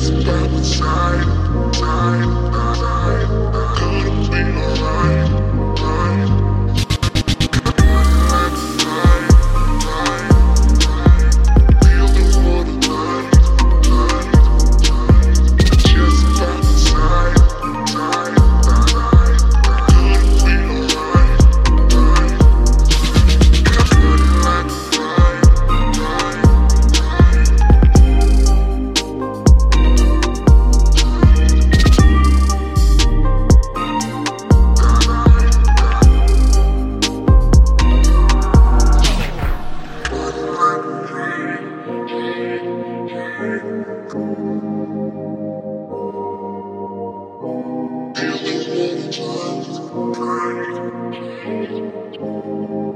stop sign, time, time. Thank you.